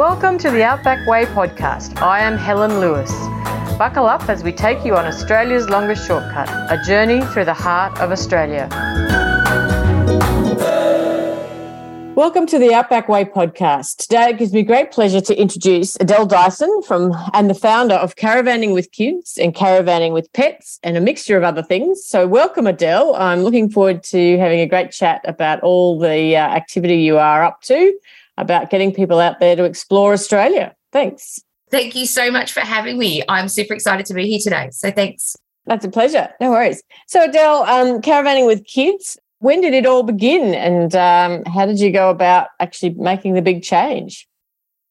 Welcome to the Outback Way podcast. I am Helen Lewis. Buckle up as we take you on Australia's longest shortcut, a journey through the heart of Australia. Welcome to the Outback Way podcast. Today it gives me great pleasure to introduce Adele Dyson from and the founder of Caravanning with Kids and Caravanning with Pets and a mixture of other things. So welcome Adele. I'm looking forward to having a great chat about all the uh, activity you are up to about getting people out there to explore Australia. Thanks. Thank you so much for having me. I'm super excited to be here today. So thanks. That's a pleasure. No worries. So Adele, um, Caravanning with Kids, when did it all begin and um, how did you go about actually making the big change?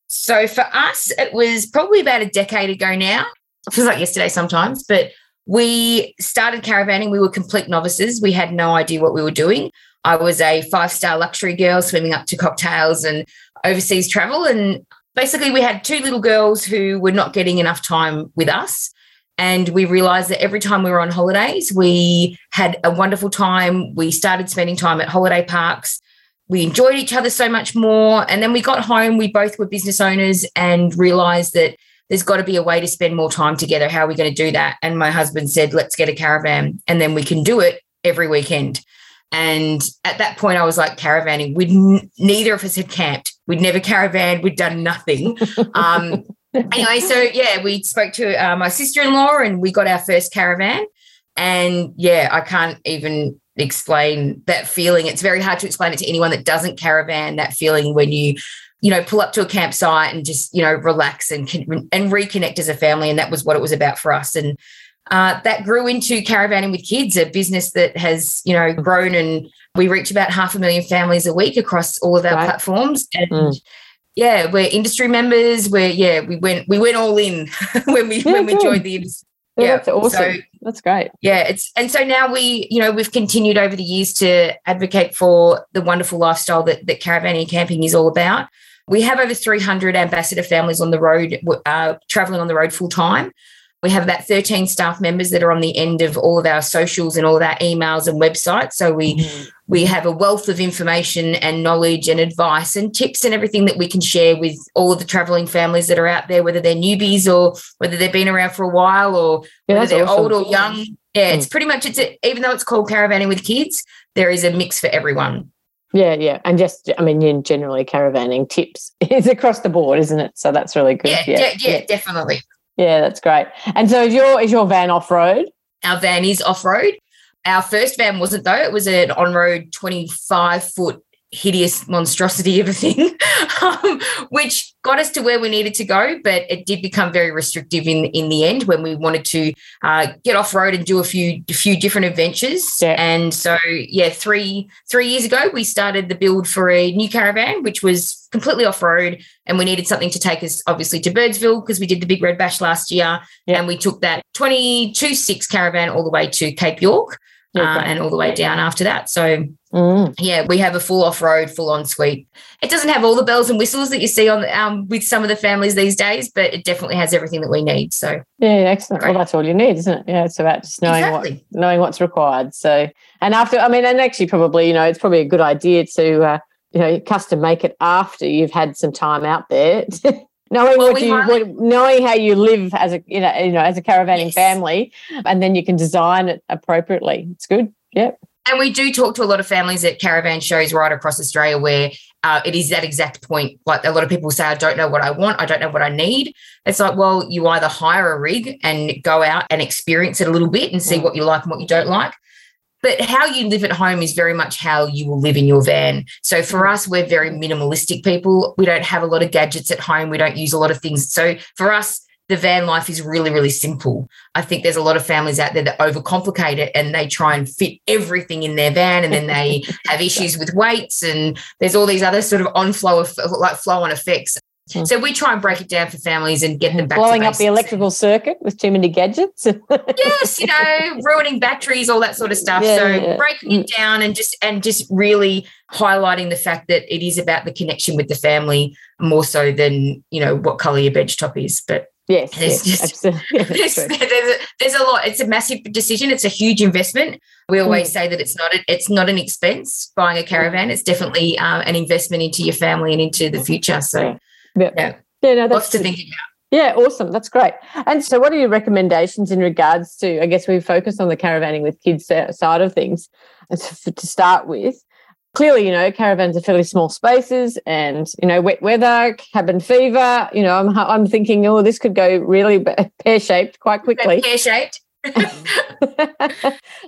So for us, it was probably about a decade ago now. It feels like yesterday sometimes, but we started caravanning. We were complete novices. We had no idea what we were doing. I was a five star luxury girl swimming up to cocktails and overseas travel. And basically, we had two little girls who were not getting enough time with us. And we realized that every time we were on holidays, we had a wonderful time. We started spending time at holiday parks. We enjoyed each other so much more. And then we got home, we both were business owners and realized that there's got to be a way to spend more time together. How are we going to do that? And my husband said, let's get a caravan and then we can do it every weekend. And at that point, I was like caravanning. We'd neither of us had camped. We'd never caravaned. We'd done nothing. Um, anyway, so yeah, we spoke to uh, my sister in law and we got our first caravan. And yeah, I can't even explain that feeling. It's very hard to explain it to anyone that doesn't caravan. That feeling when you, you know, pull up to a campsite and just you know relax and and reconnect as a family. And that was what it was about for us. And uh, that grew into caravanning with kids, a business that has you know grown and we reach about half a million families a week across all of our right. platforms. And mm yeah, we're industry members. We're yeah, we went we went all in when we yeah, when we good. joined the industry. Yeah, yeah, that's awesome. So, that's great. Yeah, it's and so now we, you know, we've continued over the years to advocate for the wonderful lifestyle that that caravanning and camping is all about. We have over 300 ambassador families on the road, uh, traveling on the road full time. We have about 13 staff members that are on the end of all of our socials and all of our emails and websites. So we mm-hmm. we have a wealth of information and knowledge and advice and tips and everything that we can share with all of the traveling families that are out there, whether they're newbies or whether they've been around for a while or yeah, whether they're awesome. old or young. Yeah, mm. it's pretty much it's a, even though it's called caravanning with kids, there is a mix for everyone. Yeah, yeah. And just, I mean, generally caravanning tips is across the board, isn't it? So that's really good. Yeah, yeah, yeah, yeah. definitely. Yeah, that's great. And so is your is your van off road? Our van is off road. Our first van wasn't though. It was an on road 25 foot hideous monstrosity of a thing, um, which got us to where we needed to go. But it did become very restrictive in in the end when we wanted to uh, get off road and do a few a few different adventures. Yeah. And so yeah, three three years ago we started the build for a new caravan, which was completely off road, and we needed something to take us obviously to Birdsville because we did the Big Red Bash last year, yeah. and we took that twenty two six caravan all the way to Cape York. Uh, and all the way down after that. So Mm. Yeah, we have a full off road, full on suite. It doesn't have all the bells and whistles that you see on um, with some of the families these days, but it definitely has everything that we need. So yeah, excellent. Great. Well, that's all you need, isn't it? Yeah, it's about just knowing exactly. what knowing what's required. So and after, I mean, and actually, probably you know, it's probably a good idea to uh, you know custom make it after you've had some time out there. knowing well, what you what, knowing how you live as a you know you know as a caravanning yes. family and then you can design it appropriately it's good yep and we do talk to a lot of families at caravan shows right across Australia where uh, it is that exact point. Like a lot of people say, I don't know what I want, I don't know what I need. It's like, well, you either hire a rig and go out and experience it a little bit and see mm. what you like and what you don't like. But how you live at home is very much how you will live in your van. So for us, we're very minimalistic people. We don't have a lot of gadgets at home. We don't use a lot of things. So for us, the van life is really, really simple. I think there's a lot of families out there that overcomplicate it and they try and fit everything in their van and then they have issues with weights and there's all these other sort of on flow of like flow on effects. Hmm. So we try and break it down for families and get them back blowing up the electrical circuit with too many gadgets. yes, you know, ruining batteries, all that sort of stuff. Yeah, so yeah. breaking it hmm. down and just and just really highlighting the fact that it is about the connection with the family more so than you know what color your bench top is. But Yes, yes just, absolutely. there's, a, there's a lot. It's a massive decision. It's a huge investment. We always mm. say that it's not a, it's not an expense buying a caravan. It's definitely uh, an investment into your family and into the future. So Yeah. Yeah. Yeah, no, that's Lots to think about. Yeah, awesome. That's great. And so, what are your recommendations in regards to? I guess we focus on the caravanning with kids side of things to start with. Clearly, you know, caravans are fairly small spaces, and you know, wet weather, cabin fever. You know, I'm I'm thinking, oh, this could go really pear shaped quite quickly. Pear shaped.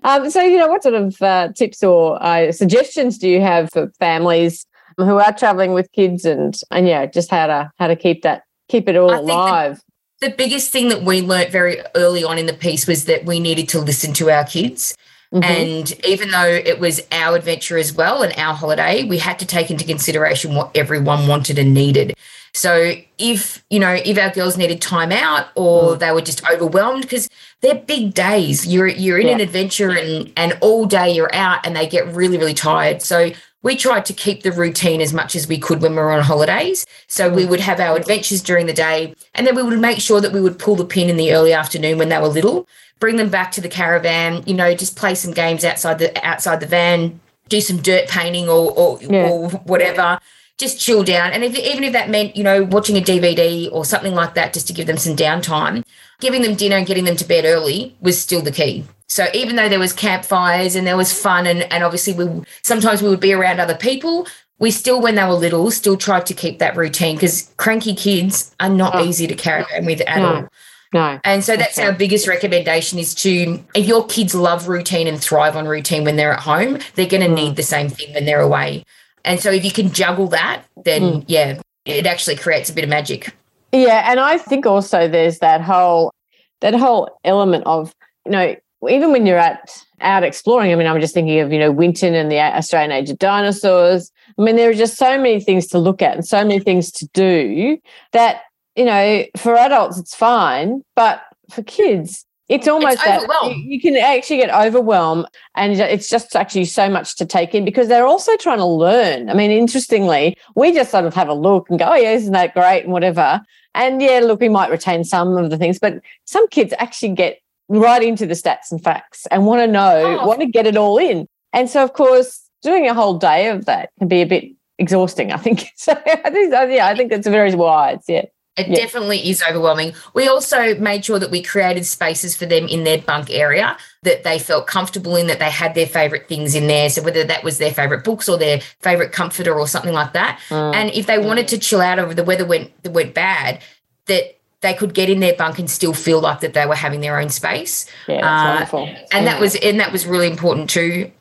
um, so, you know, what sort of uh, tips or uh, suggestions do you have for families who are traveling with kids, and and yeah, just how to how to keep that keep it all alive? The, the biggest thing that we learnt very early on in the piece was that we needed to listen to our kids. Mm-hmm. And even though it was our adventure as well and our holiday, we had to take into consideration what everyone wanted and needed. So if, you know, if our girls needed time out or mm. they were just overwhelmed because they're big days. You're you're in yeah. an adventure and and all day you're out and they get really really tired. So we tried to keep the routine as much as we could when we were on holidays. So we would have our adventures during the day and then we would make sure that we would pull the pin in the early afternoon when they were little, bring them back to the caravan, you know, just play some games outside the outside the van, do some dirt painting or or, yeah. or whatever just chill down. And if, even if that meant, you know, watching a DVD or something like that, just to give them some downtime, giving them dinner and getting them to bed early was still the key. So even though there was campfires and there was fun and, and obviously we sometimes we would be around other people, we still, when they were little, still tried to keep that routine because cranky kids are not oh. easy to carry around with at no. all. No. And so that's our biggest recommendation is to if your kids love routine and thrive on routine when they're at home, they're going to mm. need the same thing when they're away. And so if you can juggle that, then mm. yeah, it actually creates a bit of magic. Yeah, and I think also there's that whole that whole element of, you know, even when you're at out exploring, I mean, I'm just thinking of, you know, Winton and the Australian Age of Dinosaurs. I mean, there are just so many things to look at and so many things to do that, you know, for adults it's fine, but for kids, it's almost it's that you, you, can actually get overwhelmed and it's just actually so much to take in because they're also trying to learn. I mean interestingly we just sort of have a look and go oh yeah isn't that great? and whatever. And yeah look we might retain some of the things but some kids actually get right into the stats and facts and want to know oh. want to get it all in and so of course doing a whole day of that can be a bit exhausting i think so i think yeah i think that's very wise yeah it yeah. definitely is overwhelming. We also made sure that we created spaces for them in their bunk area that they felt comfortable in, that they had their favorite things in there. So whether that was their favorite books or their favorite comforter or something like that. Mm. And if they wanted to chill out over the weather went went bad, that they could get in their bunk and still feel like that they were having their own space. Yeah, uh, wonderful. And yeah. that was and that was really important too.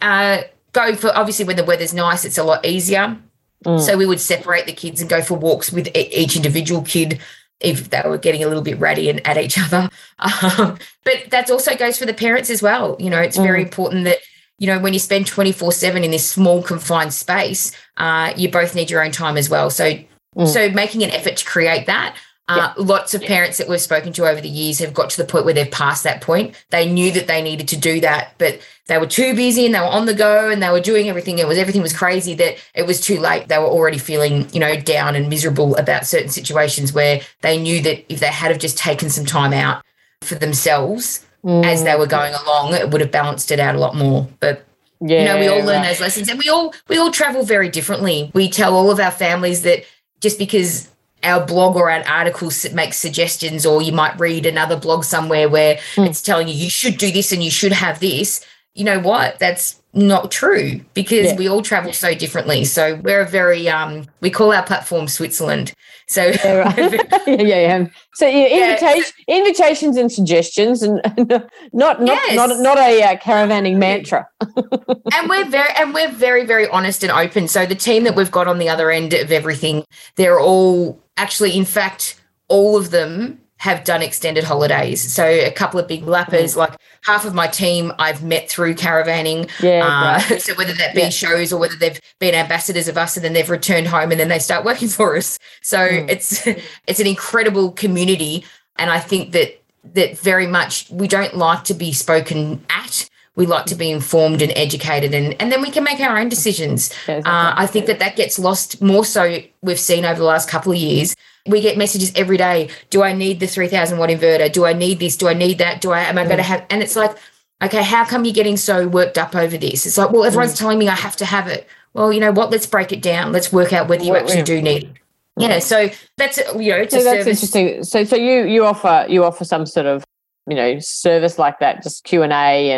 Uh, going for obviously when the weather's nice, it's a lot easier Mm. So we would separate the kids and go for walks with each individual kid if they were getting a little bit ratty and at each other. Um, but that also goes for the parents as well. You know, it's mm. very important that you know when you spend 24 7 in this small confined space uh, you both need your own time as well so mm. so making an effort to create that uh, yeah. Lots of parents that we've spoken to over the years have got to the point where they've passed that point. They knew that they needed to do that, but they were too busy and they were on the go and they were doing everything. It was everything was crazy that it was too late. They were already feeling, you know, down and miserable about certain situations where they knew that if they had have just taken some time out for themselves mm. as they were going along, it would have balanced it out a lot more. But yeah, you know, we all learn right. those lessons and we all we all travel very differently. We tell all of our families that just because our blog or our articles make suggestions, or you might read another blog somewhere where mm. it's telling you you should do this and you should have this. You know what? That's not true because yeah. we all travel so differently. So we're a very um we call our platform Switzerland. So yeah, right. yeah, yeah, So yeah, yeah. invitations and suggestions, and not not yes. not not a uh, caravanning mantra. and we're very and we're very very honest and open. So the team that we've got on the other end of everything, they're all actually, in fact, all of them have done extended holidays. So a couple of big lappers, mm. like half of my team I've met through caravanning. Yeah. Uh, so whether that be yeah. shows or whether they've been ambassadors of us and then they've returned home and then they start working for us. So mm. it's it's an incredible community. And I think that that very much we don't like to be spoken at. We like to be informed and educated, and, and then we can make our own decisions. Uh, I think that that gets lost more so, we've seen over the last couple of years we get messages every day. Do I need the 3000 watt inverter? Do I need this? Do I need that? Do I, am I going to have, and it's like, okay, how come you're getting so worked up over this? It's like, well, everyone's mm. telling me I have to have it. Well, you know what? Let's break it down. Let's work out whether you actually do need it. yeah, so that's you know, it's So that's service. interesting. So so you you offer you offer some sort of you know service like that, just Q and A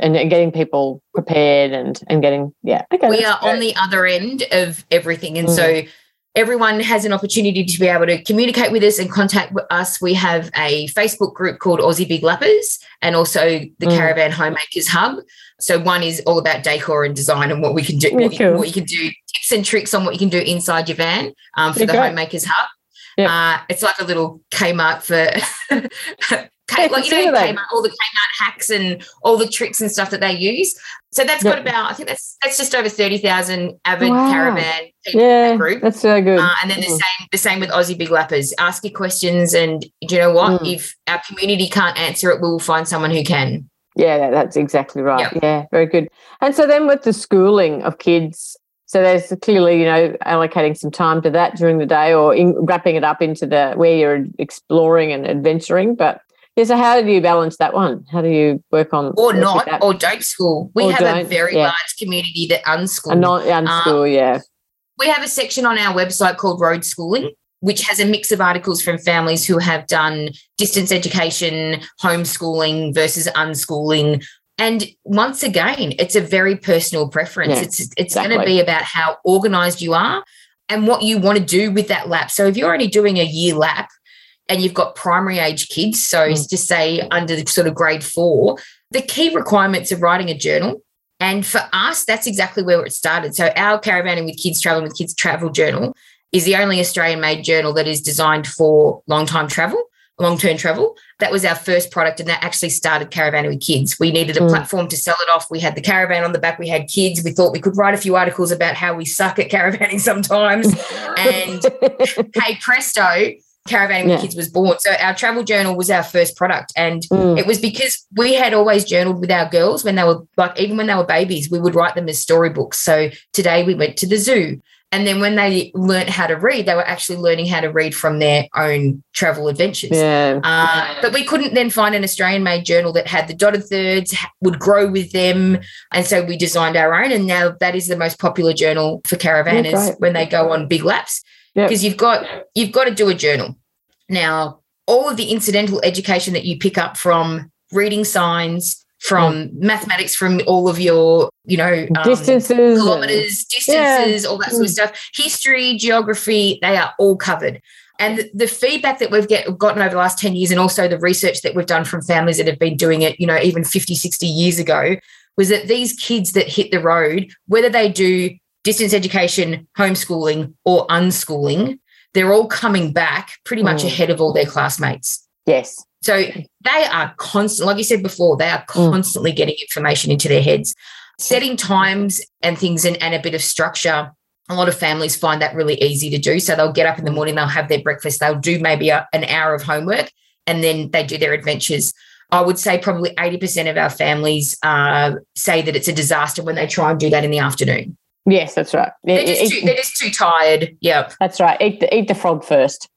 and and getting people prepared and and getting yeah. Okay, we are on the other end of everything. And Mm. so everyone has an opportunity to be able to communicate with us and contact us. We have a Facebook group called Aussie Big Lappers and also the Mm. Caravan Homemakers Hub. So one is all about decor and design and what we can do, Yeah, what, you, what you can do, tips and tricks on what you can do inside your van um, for Yeah, the great. Homemakers Hub. Yeah. Uh, it's like a little Kmart for like you know. Kmart, all the Kmart hacks and all the tricks and stuff that they use. So that's got about I think that's that's just over thirty thousand avid Wow. caravan people in yeah, that group. that's so good. Uh, and then the Mm. same the same with Aussie Big Lappers. Ask your questions, and do you know what? Mm. If our community can't answer it, we will find someone who can. Yeah, that's exactly right. Yep. Yeah, very good. And so then with the schooling of kids, so there's clearly, you know, allocating some time to that during the day or in, wrapping it up into the where you're exploring and adventuring. But yeah, so how do you balance that one? How do you work on Or not, that? or don't school. We Or have a very yeah. large community that unschool. a non um, unschool, yeah. we have a section on our website called Road Schooling, which has a mix of articles from families who have done distance education, homeschooling versus unschooling. And once again, it's a very personal preference. Yeah, it's it's going to be about how organized you are and what you want to do with that lap. So if you're only doing a year lap and you've got primary age kids, so Mm. just say under the sort of grade four, the key requirements of writing a journal and for us, that's exactly where it started. So our Caravanning with Kids, Traveling with Kids travel journal is the only Australian made journal that is designed for long time travel, long term travel. That was our first product, and that actually started Caravanning with Kids. We needed a Mm. platform to sell it off. We had the caravan on the back, we had kids. We thought we could write a few articles about how we suck at caravanning sometimes. and hey, presto, Caravanning with Kids was born. So our travel journal was our first product. And Mm, it was because we had always journaled with our girls when they were like, even when they were babies, we would write them as storybooks. So today we went to the zoo. And then when they learnt how to read, they were actually learning how to read from their own travel adventures. yeah. Uh, but we couldn't then find an Australian made journal that had the dotted thirds, would grow with them. And so we designed our own. And now that is the most popular journal for caravanners great. when they go on big laps. Because you've got you've got to do a journal. Now, all of the incidental education that you pick up from reading signs, from mathematics, from all of your, you know, um, Distances. kilometers, distances, all that sort of stuff. History, geography, they are all covered. And the- the feedback that we've get, gotten over the last 10 years, and also the research that we've done from families that have been doing it, you know, even 50, 60 years ago, was that these kids that hit the road, whether they do distance education, homeschooling, or unschooling, they're all coming back pretty much Mm. ahead of all their classmates. Yes. So they are constant, like you said before, they are Mm. constantly getting information into their heads. Setting times and things and, and a bit of structure. A lot of families find that really easy to do. So they'll get up in the morning, they'll have their breakfast, they'll do maybe a, an hour of homework, and then they do their adventures. I would say probably 80% of our families uh, say that it's a disaster when they try and do that in the afternoon. Yes, that's right. They're just, eat- too, they're just too tired. Yep. that's right. Eat the, eat the frog first.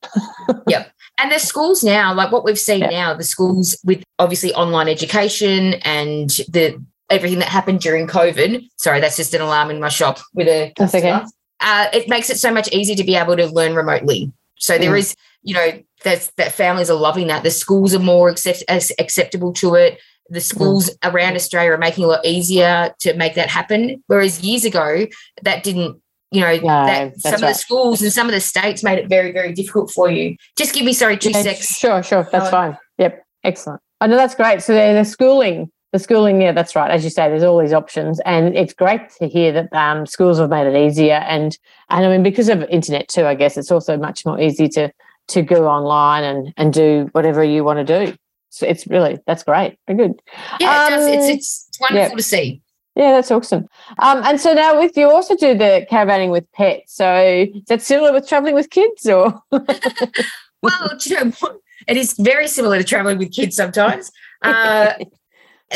And the schools now, like what we've seen Yeah. now, the schools with obviously online education and the everything that happened during COVID. Sorry, that's just an alarm in my shop with a That's okay. Uh, it makes it so much easier to be able to learn remotely. So there Mm. is, you know, that's that families are loving that. The schools are more accept, as acceptable to it. The schools around Australia are making it a lot easier to make that happen. Whereas years ago, that didn't, you know, No, some of right. the schools and some of the states made it very, very difficult for you. Just give me, sorry, two Yeah, secs. Sure, sure. That's Uh, fine. Yep. Excellent. I know that's great. So the, schooling, the schooling, yeah, that's right. As you say, there's all these options, and it's great to hear that um, schools have made it easier. And and I mean, because of internet too, I guess it's also much more easy to to go online and and do whatever you want to do. So it's really that's great. Very good. Yeah, it does. It's, Um, it's it's wonderful to see. Yeah, that's awesome. Um, and so now with you also do the caravanning with pets. So is that similar with traveling with kids or? Well, do you know? It is very similar to traveling with kids sometimes. Uh,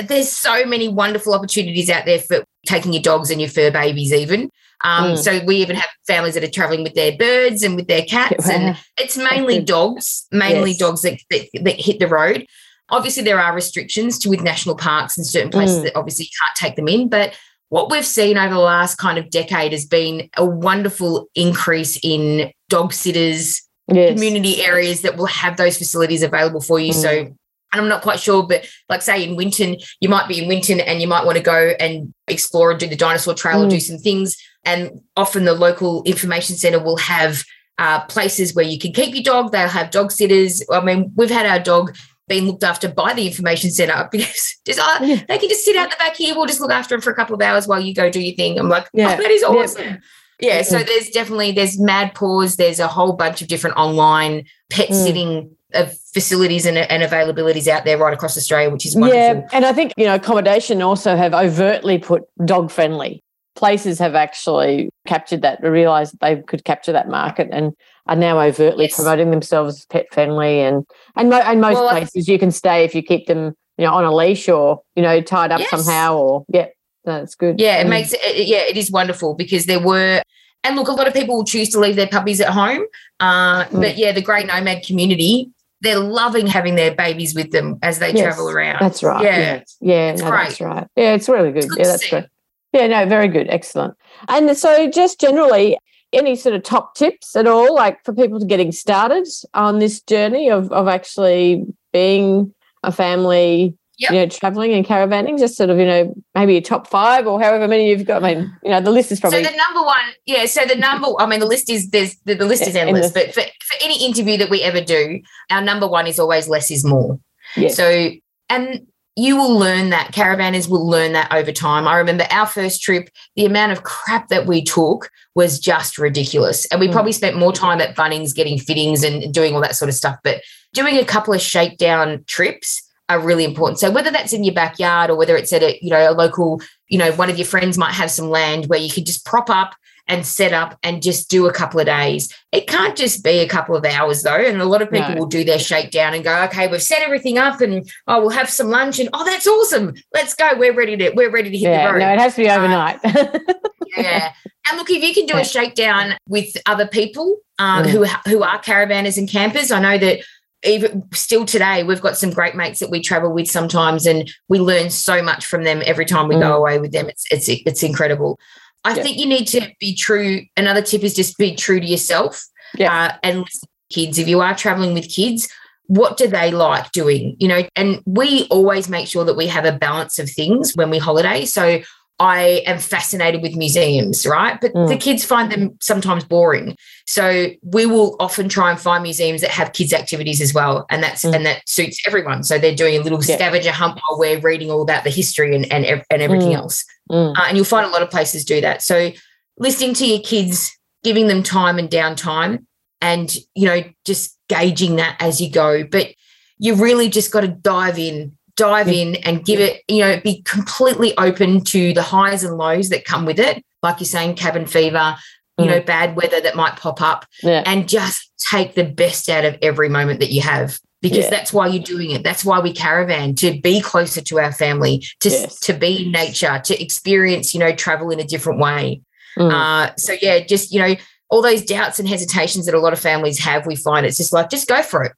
there's so many wonderful opportunities out there for taking your dogs and your fur babies, even. Um, Mm. So we even have families that are traveling with their birds and with their cats, and it's mainly dogs, mainly Yes. dogs that, that, that hit the road. Obviously, there are restrictions to with national parks and certain places Mm. that obviously you can't take them in, but what we've seen over the last kind of decade has been a wonderful increase in dog sitters, yes. community areas that will have those facilities available for you. Mm. So and I'm not quite sure, but like say in Winton, you might be in Winton and you might want to go and explore and do the dinosaur trail mm. or do some things. And often the local information centre will have uh, places where you can keep your dog. They'll have dog sitters. I mean, we've had our dog being looked after by the information center because just uh, yeah. they can just sit out the back here. We'll just look after them for a couple of hours while you go do your thing. I'm like, yeah. Oh, that is awesome. Yeah. yeah. So there's definitely there's Mad Paws. There's a whole bunch of different online pet mm. sitting of facilities and, and, availabilities out there right across Australia, which is wonderful. Yeah, and I think you know accommodation also have overtly put dog friendly places have actually captured that, realised that they could capture that market and are now overtly yes. promoting themselves as pet friendly. And and, mo- and most well, places you can stay if you keep them, you know, on a leash or you know tied up yes. somehow. Or yeah, that's good. Yeah, it mm. makes it. Yeah, it is wonderful because there were. And look, a lot of people will choose to leave their puppies at home. Uh, mm. But yeah, the Grey Nomad community, they're loving having their babies with them as they yes, travel around. That's right. Yeah, yeah, yeah no, that's right. Yeah, it's really good. It's good yeah, that's good. Yeah, no, very good. Excellent. And so, just generally, any sort of top tips at all, like for people to getting started on this journey of, of actually being a family, yep. you know, traveling and caravanning, just sort of, you know, maybe a top five or however many you've got. I mean, you know, the list is probably. So, the number one, yeah. So, the number, I mean, the list is, there's, the, the list yeah, is endless, but for, for any interview that we ever do, our number one is always less is more. Yeah. So, and you will learn that caravanners will learn that over time. I remember our first trip, the amount of crap that we took was just ridiculous. And we mm. probably spent more time at Bunnings getting fittings and doing all that sort of stuff. But doing a couple of shakedown trips are really important. So whether that's in your backyard or whether it's at a, you know, a local, you know, one of your friends might have some land where you can just prop up and set up and just do a couple of days. It can't just be a couple of hours though. And a lot of people no. will do their shakedown and go, okay, we've set everything up and oh, we'll have some lunch and oh, that's awesome. Let's go. We're ready to we're ready to hit yeah, the road. No, it has to be overnight. Uh, yeah. And look, if you can do a shakedown with other people um, mm. who who are caravanners and campers, I know that even still today, we've got some great mates that we travel with sometimes, and we learn so much from them every time we mm. go away with them. It's it's it's incredible. I yeah. think you need to be true. Another tip is just be true to yourself. Yeah. Uh, and kids, if you are traveling with kids, what do they like doing? You know, and we always make sure that we have a balance of things when we holiday. So I am fascinated with museums, right? But mm. the kids find them sometimes boring. So we will often try and find museums that have kids' activities as well. And that's mm. and that suits everyone. So they're doing a little yeah. scavenger hunt while we're reading all about the history and and, and everything mm. else. Mm. Uh, and you'll find a lot of places do that. So listening to your kids, giving them time and downtime, and you know, just gauging that as you go. But you really just got to dive in dive in and give it, you know, be completely open to the highs and lows that come with it. Like you're saying, cabin fever, you mm. know, bad weather that might pop up, yeah. and just take the best out of every moment that you have because yeah. that's why you're doing it. That's why we caravan to be closer to our family, to yes. to be in nature, to experience, you know, travel in a different way. Mm. Uh, so yeah, just you know, all those doubts and hesitations that a lot of families have, we find it's just like just go for it.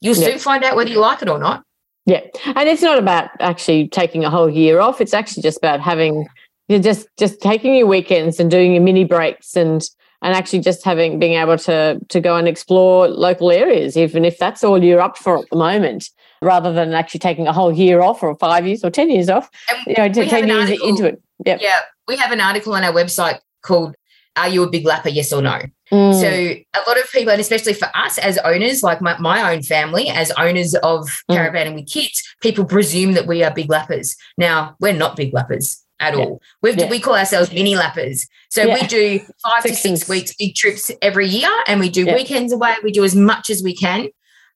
You'll yeah. soon find out whether you like it or not. Yeah. And it's not about actually taking a whole year off. It's actually just about having you know, just just taking your weekends and doing your mini breaks and and actually just having being able to to go and explore local areas, even if that's all you're up for at the moment, rather than actually taking a whole year off or five years or ten years off. And you know, ten years article, into it. Yep. Yeah. We have an article on our website called Are You a Big Lapper? Yes or No? Mm. So a lot of people, and especially for us as owners, like my, my own family, as owners of mm. caravanning with kids, people presume that we are big lappers. Now we're not big lappers at yeah. all. we yeah. we call ourselves mini lappers. So yeah. we do five six to six weeks big trips every year, and we do weekends away. We do as much as we can.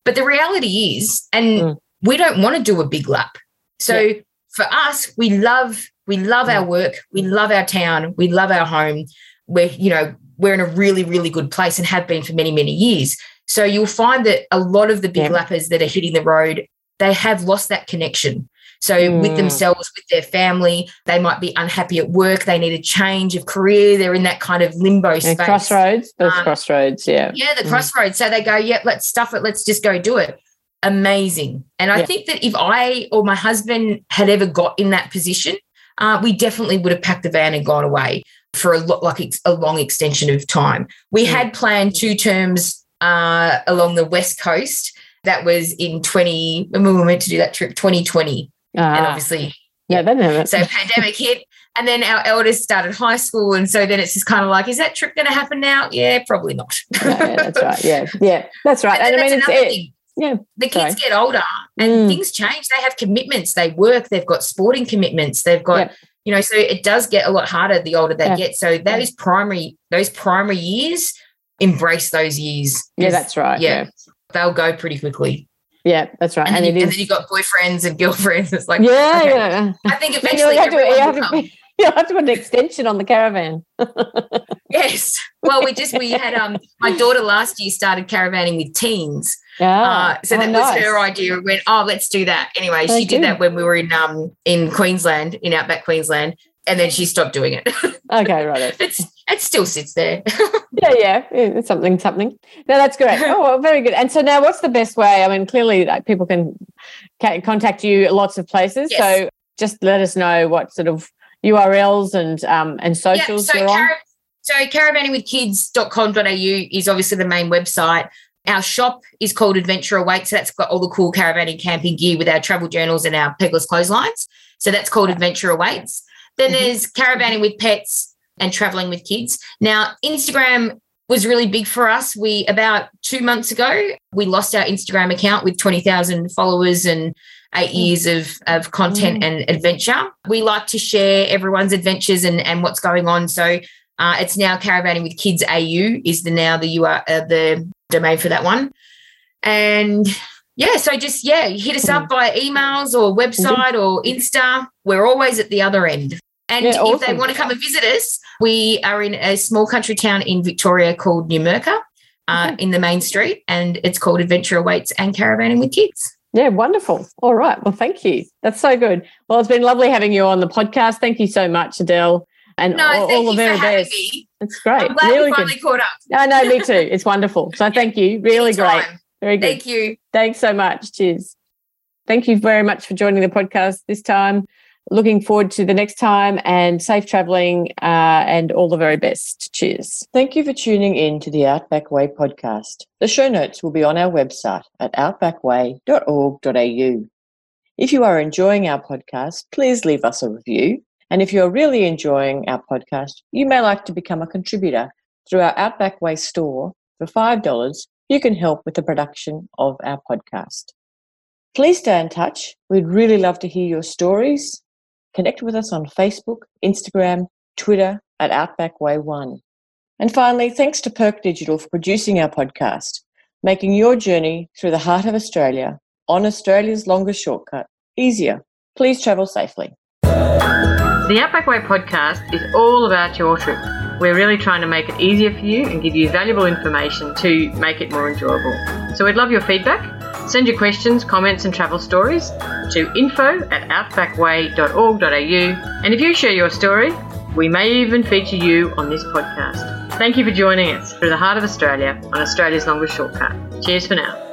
But the reality is, and mm. we don't want to do a big lap. So for us, we love we love our work, we love our town, we love our home. We're you know we're in a really, really good place and have been for many, many years. So you'll find that a lot of the big yeah. lappers that are hitting the road, they have lost that connection. So mm. with themselves, with their family, they might be unhappy at work. They need a change of career. They're in that kind of limbo space. Crossroads, those um, crossroads, yeah. Yeah, the mm. crossroads. So they go, yep, let's stuff it. Let's just go do it. Amazing. And I yeah. think that if I or my husband had ever got in that position, uh, we definitely would have packed the van and gone away for a lot like a long extension of time. We mm. had planned two terms uh, along the west coast. That was in 20 when we were meant to do that trip 2020. And ah. obviously yeah, never. So pandemic hit, and then our eldest started high school, and so then it's just kind of like, is that trip going to happen now? Yeah, probably not. yeah, that's right. Yeah, yeah, that's right. And, and I mean, it's it, yeah. The kids sorry. get older, and mm. things change. They have commitments. They work. They've got sporting commitments. They've got. Yeah. You know, so it does get a lot harder the older they yeah. get. So those primary, those primary years, embrace those years. Yeah, that's right. yeah. yeah they'll go pretty quickly. Yeah, that's right. And, and, then, you, and then you've got boyfriends and girlfriends. It's like, yeah, okay. yeah. I think eventually have, to, have to, you have to put an extension on the caravan. yes. Well, we just, we had, um, my daughter last year started caravanning with teens. Yeah. Uh, so oh, that nice. was her idea. We went, oh, let's do that. Anyway, she did that when we were in, um, in Queensland, in outback Queensland and then she stopped doing it. okay, right. It's it still sits there. yeah, yeah, it's something, something. No, that's great. Oh, well, very good. And so now, what's the best way? I mean, clearly, like, people can, can contact you lots of places. Yes. So just let us know what sort of URLs and um and socials yeah, so you're on. so caravanningwithkids.com.au is obviously the main website. Our shop is called Adventure Awaits. So that's got all the cool caravanning camping gear with our travel journals and our pegless clotheslines. So that's called Adventure Awaits. Then mm-hmm. there's caravanning with pets and traveling with kids. Now, Instagram was really big for us. We about two months ago, we lost our Instagram account with 20,000 followers and eight mm. years of, of content mm. and adventure. We like to share everyone's adventures and, and what's going on. So uh, it's now caravanning with kids AU is the now the UR uh, the domain for that one. And yeah, so just yeah, hit us up mm. via emails or website or Insta. We're always at the other end. And yeah, awesome. if they want to come and visit us, we are in a small country town in Victoria called Numurkah uh, okay. in the main street, and it's called Adventure Awaits and Caravanning with Kids. Yeah, wonderful. All right. Well, thank you. That's so good. Well, it's been lovely having you on the podcast. Thank you so much, Adele. And no, all, all the very best. Me. It's great. I'm glad really we finally good. caught up. No, no, me too. It's wonderful. So thank you. Really great. Very good. Thank you. Thanks so much. Cheers. Thank you very much for joining the podcast this time looking forward to the next time and safe traveling uh, and all the very best. Cheers. Thank you for tuning in to the Outback Way podcast. The show notes will be on our website at outbackway.org.au. If you are enjoying our podcast, please leave us a review. And if you're really enjoying our podcast, you may like to become a contributor through our Outback Way store. For $5, you can help with the production of our podcast. Please stay in touch. We'd really love to hear your stories Connect with us on Facebook, Instagram, Twitter at Outback Way One. And finally, thanks to Perk Digital for producing our podcast, making your journey through the heart of Australia on Australia's longest shortcut easier. Please travel safely. The Outback Way podcast is all about your trip. We're really trying to make it easier for you and give you valuable information to make it more enjoyable. So we'd love your feedback Send your questions, comments, and travel stories to info at outbackway.org.au. And if you share your story, we may even feature you on this podcast. Thank you for joining us through the heart of Australia on Australia's longest shortcut. Cheers for now.